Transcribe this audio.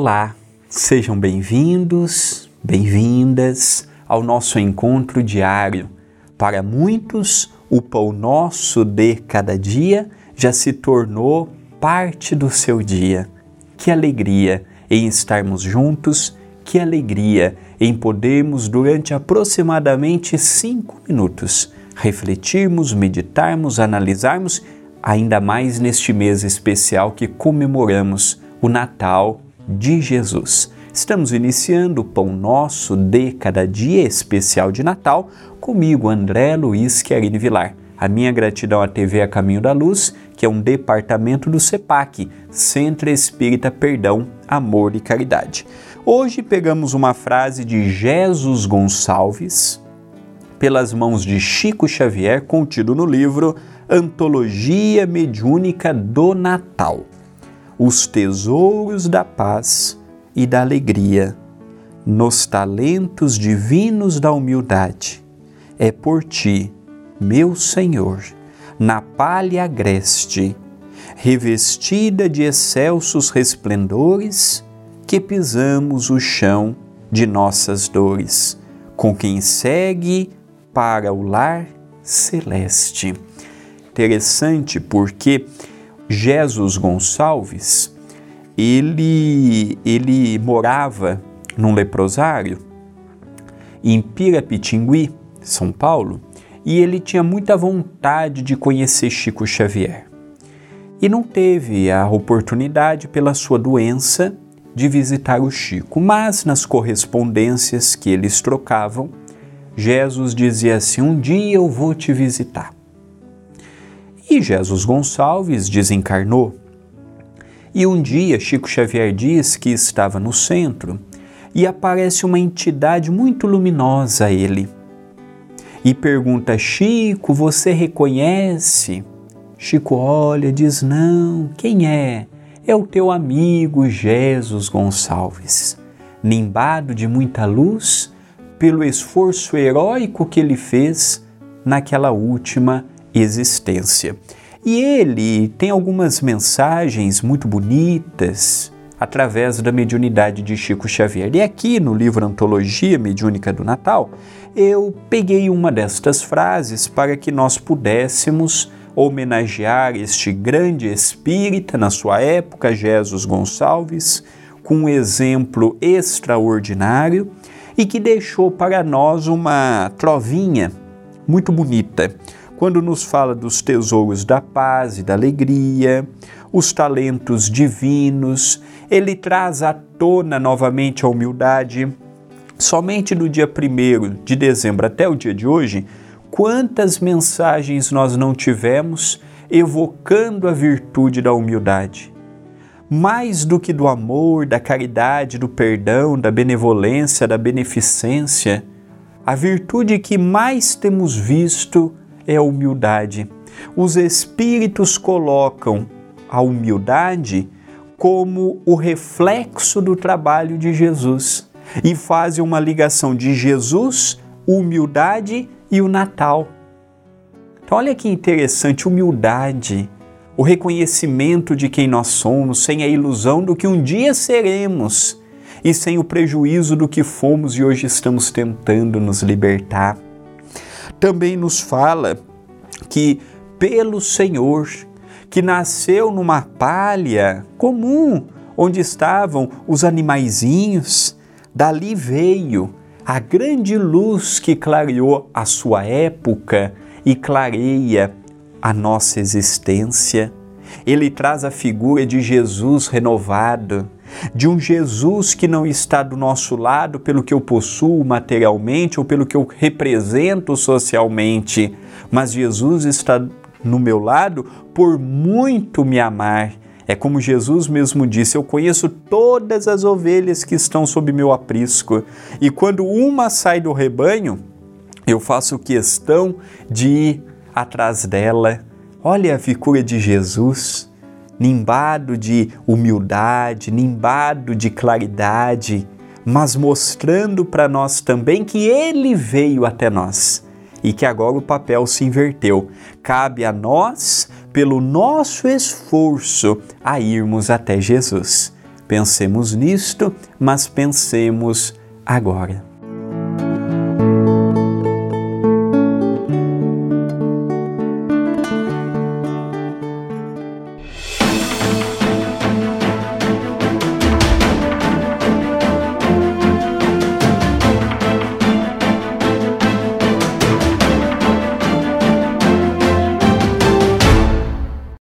Olá, sejam bem-vindos, bem-vindas ao nosso encontro diário. Para muitos, o pão nosso de cada dia já se tornou parte do seu dia. Que alegria em estarmos juntos, que alegria em podermos, durante aproximadamente cinco minutos, refletirmos, meditarmos, analisarmos, ainda mais neste mês especial que comemoramos o Natal de Jesus. Estamos iniciando o Pão Nosso de Cada Dia especial de Natal comigo, André Luiz Querini Vilar. A minha gratidão à TV A Caminho da Luz, que é um departamento do CEPAC, Centro Espírita Perdão, Amor e Caridade. Hoje pegamos uma frase de Jesus Gonçalves, pelas mãos de Chico Xavier, contido no livro Antologia Mediúnica do Natal os tesouros da paz e da alegria, nos talentos divinos da humildade. É por ti, meu Senhor, na palha agreste, revestida de excelsos resplendores, que pisamos o chão de nossas dores, com quem segue para o lar celeste. Interessante porque Jesus Gonçalves, ele, ele morava num leprosário em Pirapitingui, São Paulo, e ele tinha muita vontade de conhecer Chico Xavier. E não teve a oportunidade, pela sua doença, de visitar o Chico, mas nas correspondências que eles trocavam, Jesus dizia assim: Um dia eu vou te visitar. E Jesus Gonçalves desencarnou. E um dia Chico Xavier diz que estava no centro e aparece uma entidade muito luminosa a ele. E pergunta: Chico, você reconhece? Chico olha, diz: Não, quem é? É o teu amigo Jesus Gonçalves, nimbado de muita luz pelo esforço heróico que ele fez naquela última existência. E ele tem algumas mensagens muito bonitas através da mediunidade de Chico Xavier. E aqui no livro Antologia Mediúnica do Natal, eu peguei uma destas frases para que nós pudéssemos homenagear este grande espírita na sua época, Jesus Gonçalves, com um exemplo extraordinário e que deixou para nós uma trovinha muito bonita quando nos fala dos tesouros da paz e da alegria, os talentos divinos, ele traz à tona novamente a humildade. Somente do dia 1 de dezembro até o dia de hoje, quantas mensagens nós não tivemos evocando a virtude da humildade? Mais do que do amor, da caridade, do perdão, da benevolência, da beneficência, a virtude que mais temos visto é a humildade. Os espíritos colocam a humildade como o reflexo do trabalho de Jesus e fazem uma ligação de Jesus, humildade e o Natal. Então, olha que interessante, humildade, o reconhecimento de quem nós somos, sem a ilusão do que um dia seremos e sem o prejuízo do que fomos e hoje estamos tentando nos libertar também nos fala que pelo Senhor, que nasceu numa palha comum, onde estavam os animaizinhos, dali veio a grande luz que clareou a sua época e clareia a nossa existência. Ele traz a figura de Jesus renovado, de um Jesus que não está do nosso lado pelo que eu possuo materialmente ou pelo que eu represento socialmente, mas Jesus está no meu lado por muito me amar. É como Jesus mesmo disse: Eu conheço todas as ovelhas que estão sob meu aprisco, e quando uma sai do rebanho, eu faço questão de ir atrás dela. Olha a figura de Jesus nimbado de humildade, nimbado de claridade, mas mostrando para nós também que Ele veio até nós e que agora o papel se inverteu. Cabe a nós, pelo nosso esforço, a irmos até Jesus. Pensemos nisto, mas pensemos agora.